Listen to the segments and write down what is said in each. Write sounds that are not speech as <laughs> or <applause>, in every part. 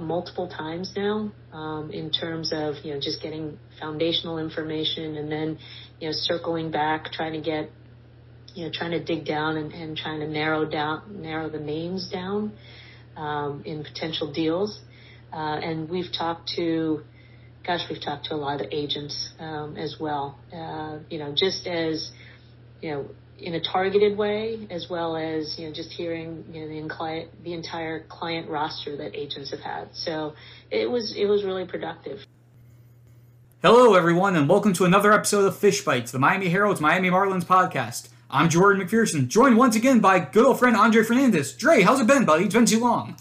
multiple times now um, in terms of you know just getting foundational information and then you know circling back, trying to get you know trying to dig down and, and trying to narrow down narrow the names down um, in potential deals. Uh, and we've talked to, gosh, we've talked to a lot of agents um, as well. Uh, you know, just as you know in a targeted way, as well as you know just hearing you know the, client, the entire client roster that agents have had. So it was it was really productive. Hello, everyone, and welcome to another episode of Fish Bites, the Miami Herald's Miami Marlins podcast. I'm Jordan McPherson, joined once again by good old friend Andre Fernandez. Dre, how's it been, buddy? It's been too long.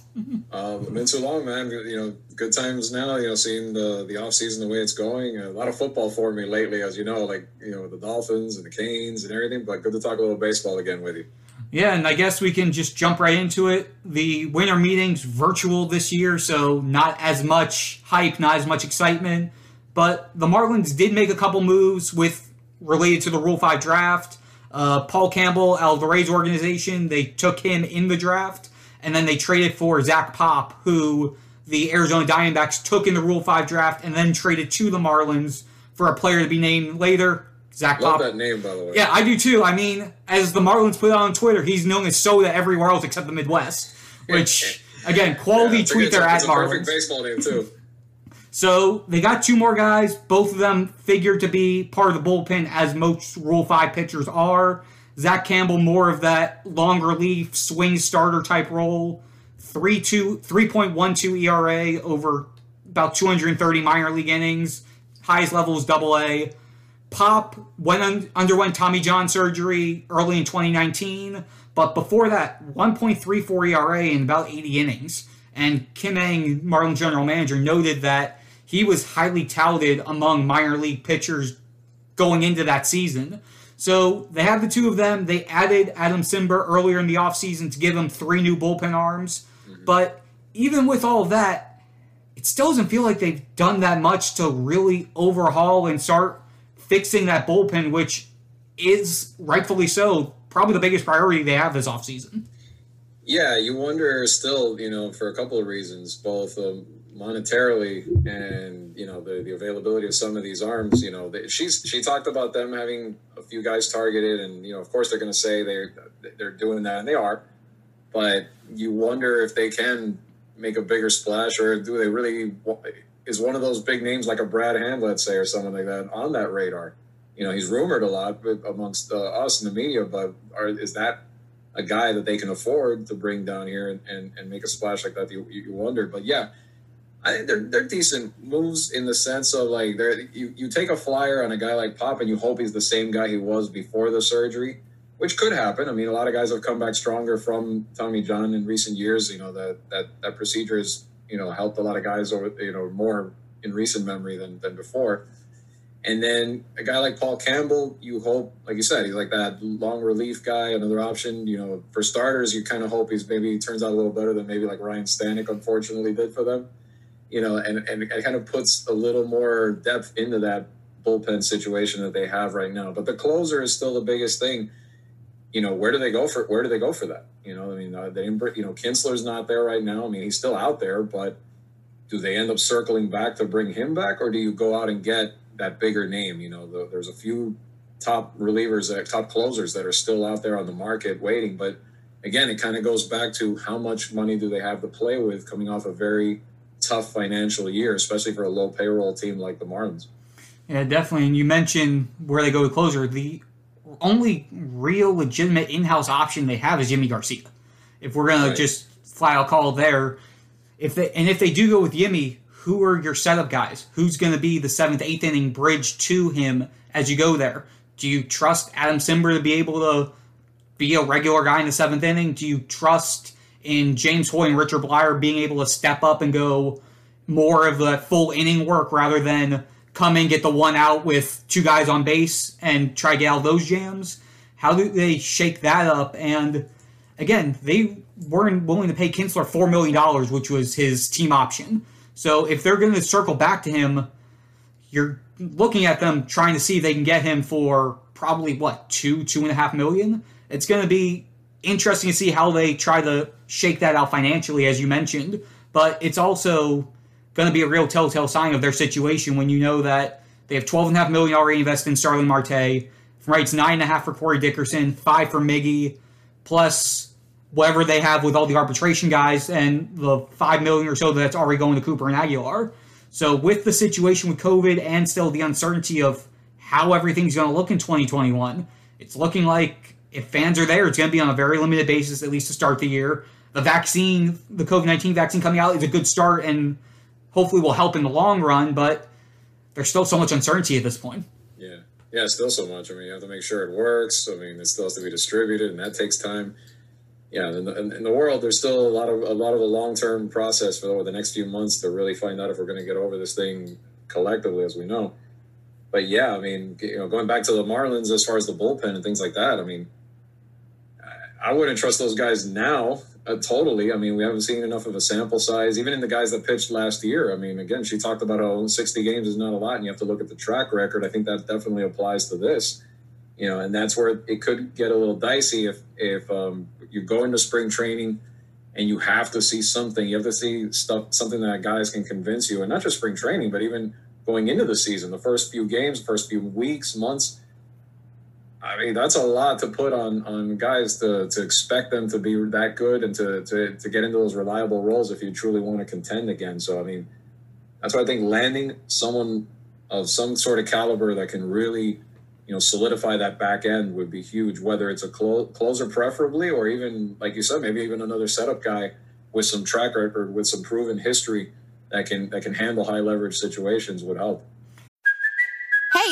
um, been too long, man. You know, good times now. You know, seeing the the off season the way it's going. A lot of football for me lately, as you know, like you know the Dolphins and the Canes and everything. But good to talk a little baseball again with you. Yeah, and I guess we can just jump right into it. The winter meetings virtual this year, so not as much hype, not as much excitement. But the Marlins did make a couple moves with related to the Rule Five draft. Uh, Paul Campbell, out of the Rays organization, they took him in the draft, and then they traded for Zach Pop, who the Arizona Diamondbacks took in the Rule 5 draft and then traded to the Marlins for a player to be named later. Zach Love Pop. that name, by the way. Yeah, I do too. I mean, as the Marlins put out on Twitter, he's known as Soda everywhere else except the Midwest, which, <laughs> again, quality yeah, tweet there at Marlins. a perfect baseball name, too. <laughs> So they got two more guys. Both of them figured to be part of the bullpen, as most Rule 5 pitchers are. Zach Campbell, more of that long relief, swing starter type role. 3.12 ERA over about 230 minor league innings. Highest level is double A. Pop went un- underwent Tommy John surgery early in 2019, but before that, 1.34 ERA in about 80 innings. And Kim Ng, Marlins general manager, noted that he was highly touted among minor league pitchers going into that season. So they have the two of them. They added Adam Cimber earlier in the offseason to give them three new bullpen arms. But even with all that, it still doesn't feel like they've done that much to really overhaul and start fixing that bullpen, which is rightfully so probably the biggest priority they have this offseason. Yeah, you wonder still, you know, for a couple of reasons, both um, monetarily and you know the, the availability of some of these arms you know they, she's she talked about them having a few guys targeted and you know of course they're going to say they're they're doing that and they are but you wonder if they can make a bigger splash or do they really is one of those big names like a brad hand let's say or something like that on that radar? You know he's rumored a lot amongst uh, us in the media but are, is that a guy that they can afford to bring down here and, and, and make a splash like that you, you wonder? But yeah I think they're they're decent moves in the sense of like you, you take a flyer on a guy like Pop and you hope he's the same guy he was before the surgery, which could happen. I mean, a lot of guys have come back stronger from Tommy John in recent years. You know that that that procedure has you know helped a lot of guys over you know more in recent memory than than before. And then a guy like Paul Campbell, you hope, like you said, he's like that long relief guy, another option. You know, for starters, you kind of hope he's maybe he turns out a little better than maybe like Ryan Stanek unfortunately did for them you know, and, and it kind of puts a little more depth into that bullpen situation that they have right now. But the closer is still the biggest thing. You know, where do they go for where do they go for that? You know, I mean, uh, they you know Kintzler's not there right now. I mean, he's still out there, but do they end up circling back to bring him back, or do you go out and get that bigger name? You know, the, there's a few top relievers, uh, top closers that are still out there on the market waiting. But again, it kind of goes back to how much money do they have to play with coming off a very tough financial year, especially for a low payroll team like the Marlins. Yeah, definitely. And you mentioned where they go to closer. The only real legitimate in-house option they have is Jimmy Garcia. If we're gonna right. just fly out call there, if they and if they do go with Jimmy, who are your setup guys? Who's gonna be the seventh, eighth inning bridge to him as you go there? Do you trust Adam Cimber to be able to be a regular guy in the seventh inning? Do you trust in James Hoyt and Richard Bleier being able to step up and go more of the full inning work rather than come and get the one out with two guys on base and try to get out those jams. How do they shake that up? And again, they weren't willing to pay Kintzler $4 million, which was his team option. So if they're going to circle back to him, you're looking at them trying to see if they can get him for probably what, two, two and a half million? It's going to be interesting to see how they try to shake that out financially, as you mentioned. but it's also going to be a real telltale sign of their situation when you know that they have twelve and a half million already invested in Starling Marte. A half for Corey Dickerson, five for Miggy, plus whatever they have with all the arbitration guys and the five million or so that's already going to Cooper and Aguilar. So with the situation with COVID and still the uncertainty of how everything's going to look in 2021, it's looking like if fans are there, it's going to be on a very limited basis at least to start the year. The vaccine, the COVID 19 vaccine coming out is a good start and hopefully will help in the long run, but there's still so much uncertainty at this point. Yeah. Yeah, still so much. I mean, you have to make sure it works. I mean, it still has to be distributed, and that takes time yeah, in the, in the, world, there's still a lot of a lot of a long term process for over the next few months to really find out if we're going to get over this thing collectively, as we know. But yeah, I mean, you know, going back to the Marlins as far as the bullpen and things like that, I mean, I wouldn't trust those guys now. Uh, totally. I mean, we haven't seen enough of a sample size, even in the guys that pitched last year. I mean, again, she talked about how 60 games is not a lot, and you have to look at the track record. I think that definitely applies to this you know, and that's where it could get a little dicey if if um, you go into spring training and you have to see something. You have to see stuff, something that guys can convince you, and not just spring training, but even going into the season, the first few games, first few weeks, months. I mean, that's a lot to put on on guys to to expect them to be that good and to to to get into those reliable roles if you truly want to contend again. So I mean, that's why I think landing someone of some sort of caliber that can really you know solidify that back end would be huge. Whether it's a clo- closer, preferably, or even like you said, maybe even another setup guy with some track record, with some proven history that can that can handle high leverage situations would help.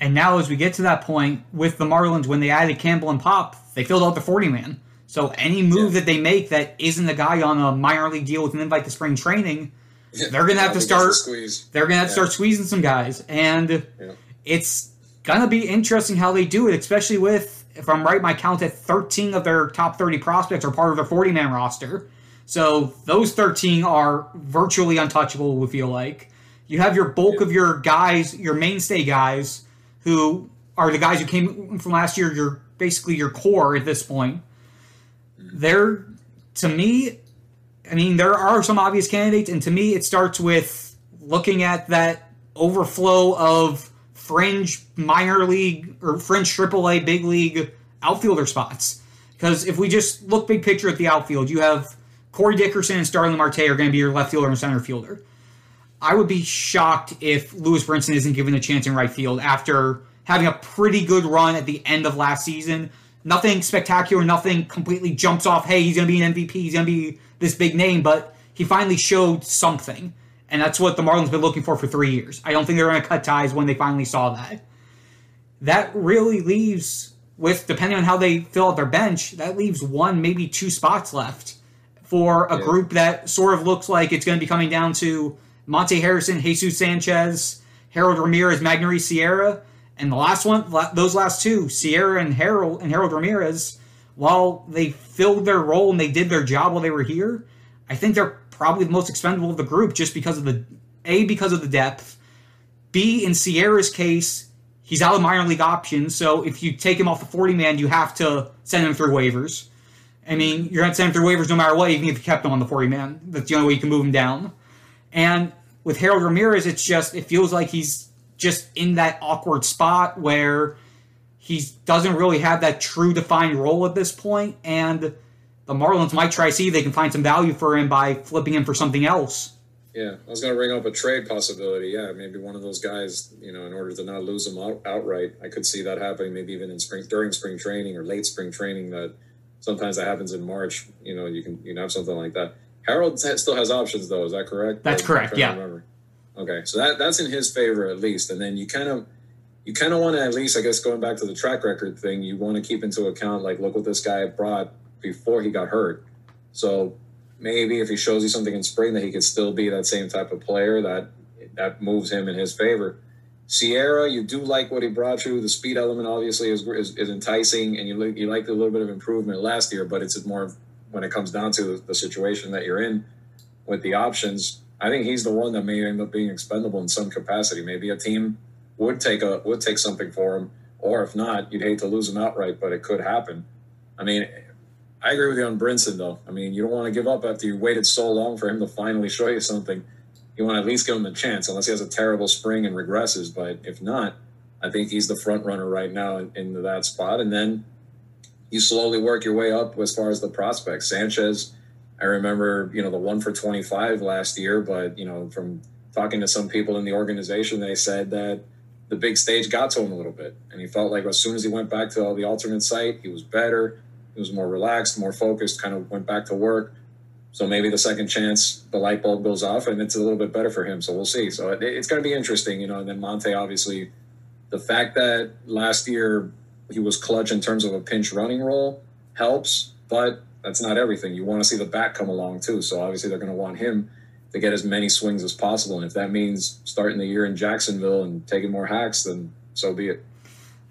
And now, as we get to that point with the Marlins, when they added Campbell and Pop, they filled out the 40 man. So any move yeah. that they make that isn't a guy on a minor league deal with an invite to spring training, <laughs> yeah. they're gonna have to start. They're gonna have to start squeezing some guys, and it's gonna be interesting how they do it, especially with, if I'm right, my count at 13 of their top 30 prospects are part of their 40 man roster. So those 13 are virtually untouchable. We feel like you have your bulk of your guys, your mainstay guys who are the guys who came from last year, you're basically your core at this point. They're, to me, I mean, there are some obvious candidates, and to me, it starts with looking at that overflow of fringe minor league or fringe AAA big league outfielder spots. Because if we just look big picture at the outfield, you have Corey Dickerson and Starling Marte are going to be your left fielder and center fielder. I would be shocked if Lewis Brinson isn't given a chance in right field after having a pretty good run at the end of last season. Nothing spectacular, nothing completely jumps off, hey, he's going to be an MVP, he's going to be this big name, but he finally showed something. And that's what the Marlins been looking for for three years. I don't think they're going to cut ties when they finally saw that. That really leaves, with depending on how they fill out their bench, that leaves one, maybe two spots left for a yeah. group that sort of looks like it's going to be coming down to Monte Harrison, Jesus Sanchez, Harold Ramirez, Magneuris Sierra, and the last one, those last two, Sierra and Harold and Harold Ramirez, while they filled their role and they did their job while they were here, I think they're probably the most expendable of the group just because of the a because of the depth, b in Sierra's case, he's out of minor league options, so if you take him off the forty man, you have to send him through waivers. I mean, you're going to send him through waivers no matter what, even if you kept him on the forty man. That's the only way you can move him down. And with Harold Ramirez, it's just it feels like he's just in that awkward spot where he doesn't really have that true defined role at this point, and the Marlins might try to see if they can find some value for him by flipping him for something else. Yeah, I was going to bring up a trade possibility. Yeah, maybe one of those guys, you know, in order to not lose him out, outright, I could see that happening. Maybe even in spring, during spring training or late spring training. That sometimes that happens in March. You know, you can you can have something like that. Harold still has options, though. Is that correct? That's or, correct. Yeah. Okay, so that that's in his favor at least, and then you kind of you kind of want to at least, I guess, going back to the track record thing, you want to keep into account like, look what this guy brought before he got hurt. So maybe if he shows you something in spring that he could still be that same type of player that that moves him in his favor. Sierra, you do like what he brought you. The speed element obviously is, is, is enticing, and you you like a little bit of improvement last year, but it's more when it comes down to the situation that you're in with the options. I think he's the one that may end up being expendable in some capacity. Maybe a team would take a would take something for him, or if not, you'd hate to lose him outright, but it could happen. I mean, I agree with you on Brinson though. I mean, you don't want to give up after you waited so long for him to finally show you something. You want to at least give him a chance, unless he has a terrible spring and regresses. But if not, I think he's the front runner right now in, in that spot. And then you slowly work your way up as far as the prospects. Sanchez, I remember, you know, the one for 25 last year, but, you know, from talking to some people in the organization, they said that the big stage got to him a little bit. And he felt like as soon as he went back to the alternate site, he was better. He was more relaxed, more focused, kind of went back to work. So maybe the second chance, the light bulb goes off and it's a little bit better for him. So we'll see. So it, it's going to be interesting, you know. And then Monte, obviously, the fact that last year he was clutch in terms of a pinch running role helps, but that's not everything. You want to see the back come along too. So obviously they're going to want him to get as many swings as possible. And if that means starting the year in Jacksonville and taking more hacks, then so be it.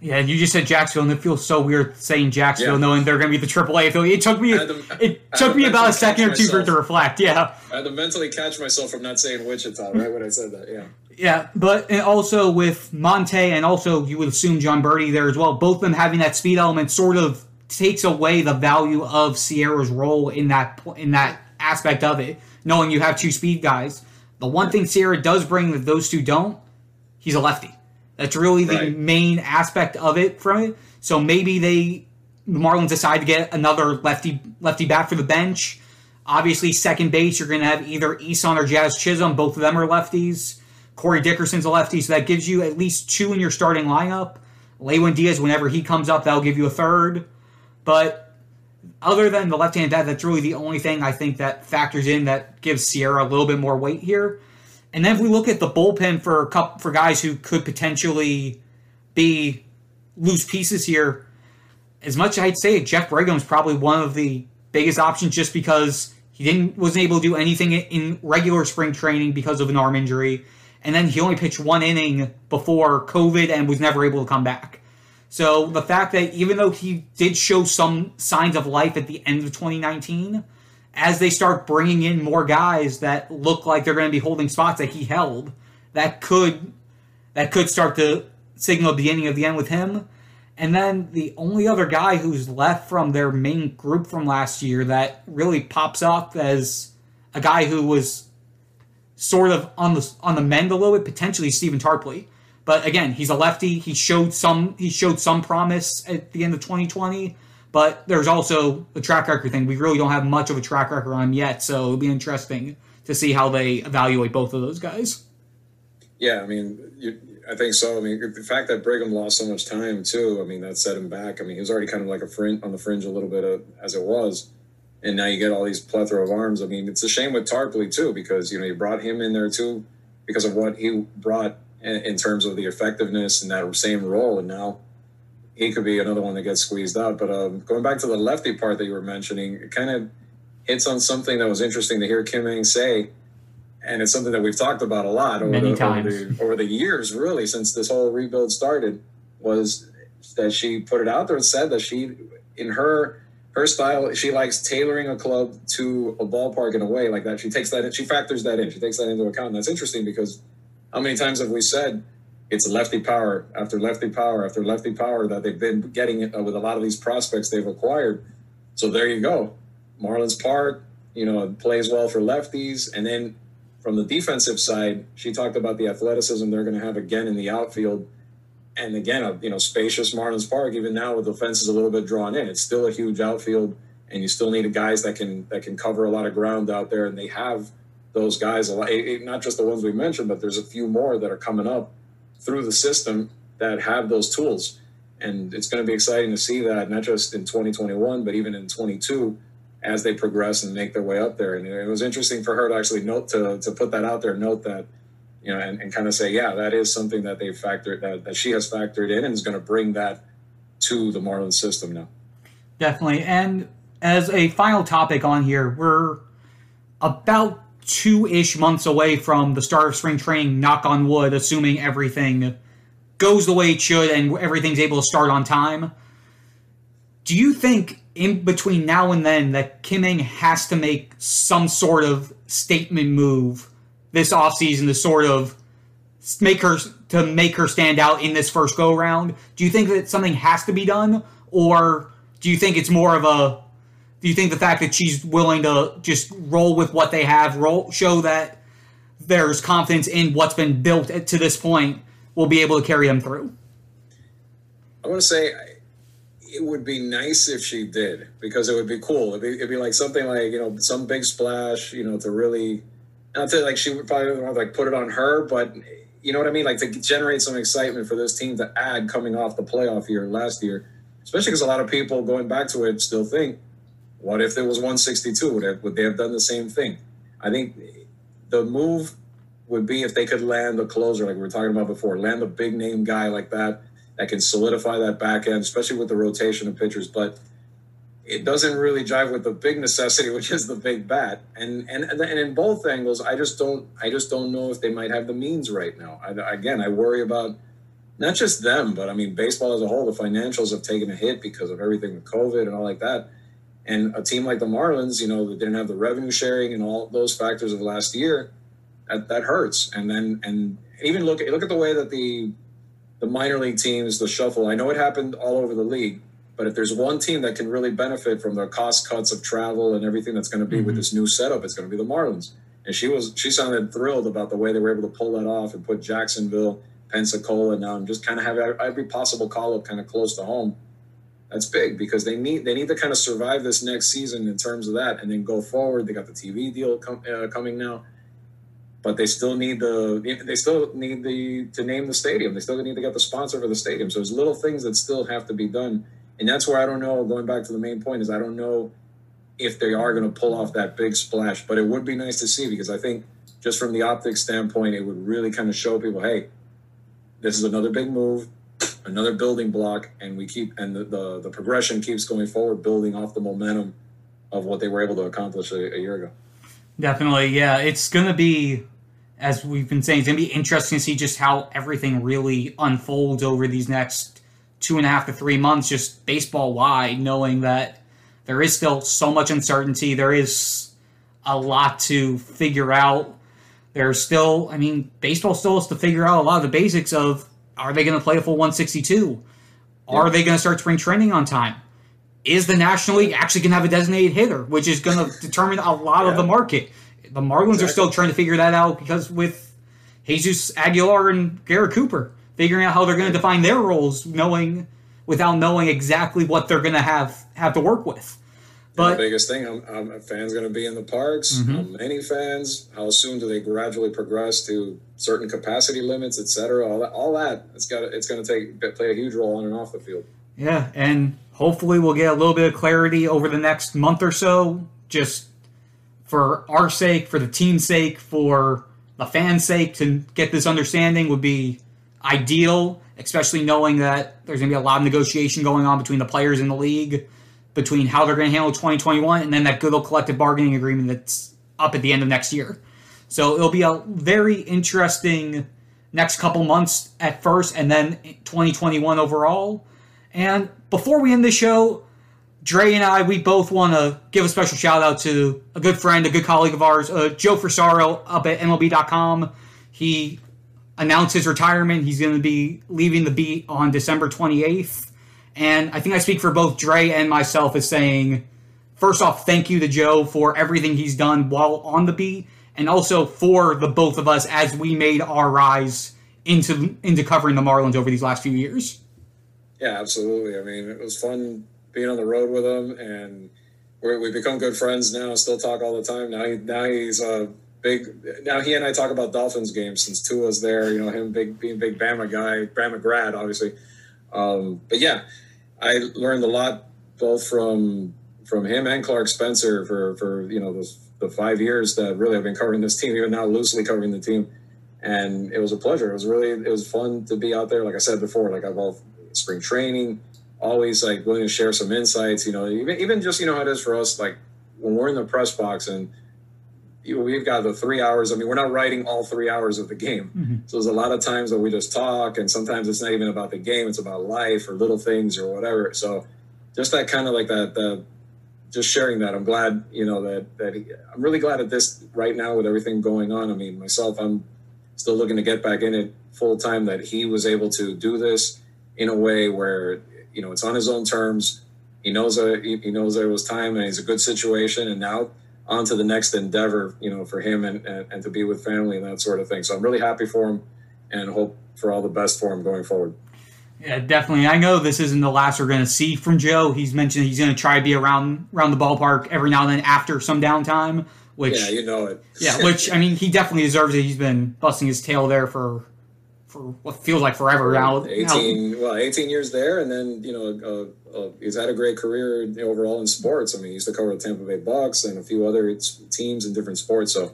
Yeah, and you just said Jacksonville, and it feels so weird saying Jacksonville, yeah. knowing they're going to be the AAA affiliate. It took me, to, it took me about a second or two for it to reflect. Yeah, I had to mentally catch myself from not saying Wichita right when I said that. Yeah. Yeah, but also with Monte and also you would assume Jon Berti there as well. Both of them having that speed element sort of takes away the value of Sierra's role in that in that aspect of it. Knowing you have two speed guys, the one thing Sierra does bring that those two don't, he's a lefty. That's really the right. main aspect of it from it. So maybe they the Marlins decide to get another lefty lefty back for the bench. Obviously, second base you're going to have either Isan or Jazz Chisholm. Both of them are lefties. Corey Dickerson's a lefty, so that gives you at least two in your starting lineup. Lewin Diaz, whenever he comes up, that'll give you a third. But other than the left-handed bat, that's really the only thing I think that factors in that gives Sierra a little bit more weight here. And then if we look at the bullpen for a couple, for guys who could potentially be loose pieces here, as much as I'd say Jeff Brigham's probably one of the biggest options just because he didn't wasn't able to do anything in regular spring training because of an arm injury, and then he only pitched one inning before COVID and was never able to come back. So the fact that even though he did show some signs of life at the end of 2019, as they start bringing in more guys that look like they're going to be holding spots that he held, that could that could start to signal the beginning of the end with him. And then the only other guy who's left from their main group from last year that really pops up as a guy who was sort of on the on the mend a little bit, potentially Stephen Tarpley. But again, he's a lefty. He showed some he showed some promise at the end of 2020. But there's also a track record thing. We really don't have much of a track record on him yet, so it'll be interesting to see how they evaluate both of those guys. Yeah, I mean, you, I think so. I mean, the fact that Brigham lost so much time too, I mean, that set him back. I mean, he was already kind of like a fringe on the fringe a little bit of, as it was, and now you get all these plethora of arms. I mean, it's a shame with Tarpley too because you know you brought him in there too because of what he brought in, in terms of the effectiveness in that same role, and now he could be another one that gets squeezed out. But um, going back to the lefty part that you were mentioning, it kind of hits on something that was interesting to hear Kim Ng say, and it's something that we've talked about a lot over, the, over the, over the years, really, since this whole rebuild started. Was that she put it out there and said that she, in her her style, she likes tailoring a club to a ballpark in a way like that. She takes that in, she factors that in. She takes that into account. And that's interesting because how many times have we said it's lefty power after lefty power after lefty power that they've been getting uh, with a lot of these prospects they've acquired. So there you go. Marlins Park, you know, plays well for lefties. And then from the defensive side, she talked about the athleticism they're going to have again in the outfield. And again, a you know, spacious Marlins Park, even now with the fences a little bit drawn in, it's still a huge outfield. And you still need guys that can that can cover a lot of ground out there. And they have those guys a lot, eh, eh, not just the ones we mentioned, but there's a few more that are coming up through the system that have those tools. And it's going to be exciting to see that not just in 2021, but even in 22 as they progress and make their way up there. And it was interesting for her to actually note to, to put that out there, note that, you know, and, and kind of say, yeah, that is something that they factored that, that she has factored in and is going to bring that to the Marlins system now. Definitely. And as a final topic on here, we're about two ish months away from the start of spring training, knock on wood, assuming everything goes the way it should and everything's able to start on time. Do you think in between now and then that Kim Ng has to make some sort of statement move this offseason to sort of make her to make her stand out in this first go round? Do you think that something has to be done or do you think it's more of a do you think the fact that she's willing to just roll with what they have, roll show that there's confidence in what's been built to this point will be able to carry them through? I want to say it would be nice if she did because it would be cool. It'd be, it'd be like something like you know some big splash, you know, to really not to like she would probably like put it on her, but you know what I mean, like to generate some excitement for this team to add coming off the playoff year last year, especially because a lot of people going back to it still think, what if it was 162? Would, have, would they have done the same thing? I think the move would be if they could land a closer, like we were talking about before, land a big name guy like that that can solidify that back end, especially with the rotation of pitchers. But it doesn't really jive with the big necessity, <laughs> which is the big bat. And and and in both angles, I just don't I just don't know if they might have the means right now. I, again, I worry about not just them, but I mean baseball as a whole. The financials have taken a hit because of everything with COVID and all like that. And a team like the Marlins, you know, that didn't have the revenue sharing and all those factors of last year that, that hurts. And then and even look look at the way that the the minor league teams, the shuffle. I know it happened all over the league, but if there's one team that can really benefit from the cost cuts of travel and everything that's going to be mm-hmm. with this new setup, it's going to be the Marlins. And she was she sounded thrilled about the way they were able to pull that off and put Jacksonville, Pensacola now, and just kind of have every possible call up kind of close to home. That's big because they need they need to kind of survive this next season in terms of that, and then go forward. They got the TV deal com- uh, coming now but they still need the they still need the to name the stadium. They still need to get the sponsor for the stadium. So there's little things that still have to be done, and that's where I don't know. Going back to the main point is I don't know if they are going to pull off that big splash, but it would be nice to see because I think just from the optics standpoint, it would really kind of show people, hey, this is another big move, another building block, and we keep and the the, the progression keeps going forward, building off the momentum of what they were able to accomplish a, a year ago. Definitely, yeah. It's going to be as we've been saying, it's going to be interesting to see just how everything really unfolds over these next two and a half to three months, just baseball wide, knowing that there is still so much uncertainty. There is a lot to figure out. There's still, I mean, baseball still has to figure out a lot of the basics of are they going to play a full 162? Are they going to start spring training on time? Is the National League actually going to have a designated hitter, which is going <laughs> to determine a lot yeah. of the market? the Marlins exactly. are still trying to figure that out because with Jesus Aguilar and Garrett Cooper figuring out how they're going to define their roles, knowing without knowing exactly what they're going to have have to work with. But the biggest thing, I'm, I'm fans going to be in the parks? Mm-hmm. How many fans? How soon do they gradually progress to certain capacity limits, etc. All that, all that, it's got it's going to take play a huge role on and off the field. Yeah, and hopefully we'll get a little bit of clarity over the next month or so. Just for our sake, for the team's sake, for the fans' sake, to get this understanding would be ideal, especially knowing that there's going to be a lot of negotiation going on between the players in the league, between how they're going to handle 2021, and then that good old collective bargaining agreement that's up at the end of next year. So it'll be a very interesting next couple months at first, and then 2021 overall. And before we end the show, Dre and I, we both want to give a special shout out to a good friend, a good colleague of ours, uh, Joe Frisaro up at MLB.com. He announced his retirement. He's going to be leaving the beat on December 28th. And I think I speak for both Dre and myself as saying, first off, thank you to Joe for everything he's done while on the beat, and also for the both of us as we made our rise into into covering the Marlins over these last few years. Yeah, absolutely. I mean, it was fun being on the road with him, and we have become good friends now. Still talk all the time. Now, he, now he's a big. Now he and I talk about Dolphins games since Tua's there. You know him big being big Bama guy, Bama grad, obviously. Um, but yeah, I learned a lot both from from him and Clark Spencer for for you know those the five years that really I've been covering this team, even now loosely covering the team. And it was a pleasure. It was really it was fun to be out there. Like I said before, like I've all spring training, always like willing to share some insights. You know, even even just you know how it is for us. Like when we're in the press box and we've got the three hours. I mean, we're not writing all three hours of the game. Mm-hmm. So there's a lot of times that we just talk, and sometimes it's not even about the game; it's about life or little things or whatever. So just that kind of like that, that just sharing that. I'm glad, you know, that that he, I'm really glad at this right now with everything going on. I mean, myself, I'm still looking to get back in it full time. That he was able to do this in a way where you know it's on his own terms. He knows that he knows there was time, and he's a good situation, and now on to the next endeavor, you know, for him and, and, and to be with family and that sort of thing. So I'm really happy for him and hope for all the best for him going forward. Yeah, definitely. I know this isn't the last we're going to see from Joe. He's mentioned he's going to try to be around around the ballpark every now and then after some downtime. Which yeah, you know it. yeah, which I mean, he definitely deserves it. He's been busting his tail there for for what feels like forever now. Eighteen, now. well, eighteen years there, and then you know, uh, uh, he's had a great career overall in sports. I mean, he used to cover the Tampa Bay Bucs and a few other teams in different sports. So,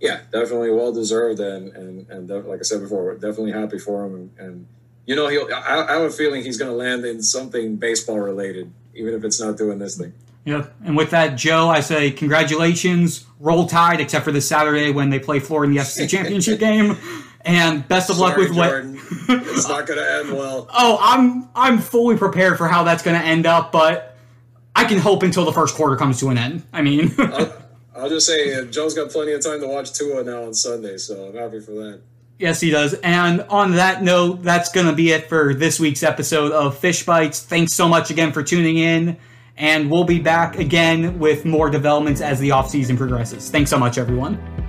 yeah, definitely well deserved, and and and def- like I said before, definitely happy for him. And, and you know, he'll. I, I have a feeling he's going to land in something baseball related, even if it's not doing this thing. Yeah, and with that, Joe, I say congratulations. Roll Tide, except for this Saturday when they play Florida in the SEC championship <laughs> game. And best of Sorry, luck with Jordan. what. it's not going to end well. <laughs> Oh, I'm I'm fully prepared for how that's going to end up, but I can hope until the first quarter comes to an end. I mean, <laughs> I'll, I'll, just say uh, Joe's got plenty of time to watch Tua now on Sunday, so I'm happy for that. Yes, he does. And on that note, that's going to be it for this week's episode of Fish Bites. Thanks so much again for tuning in, and we'll be back again with more developments as the offseason progresses. Thanks so much, everyone.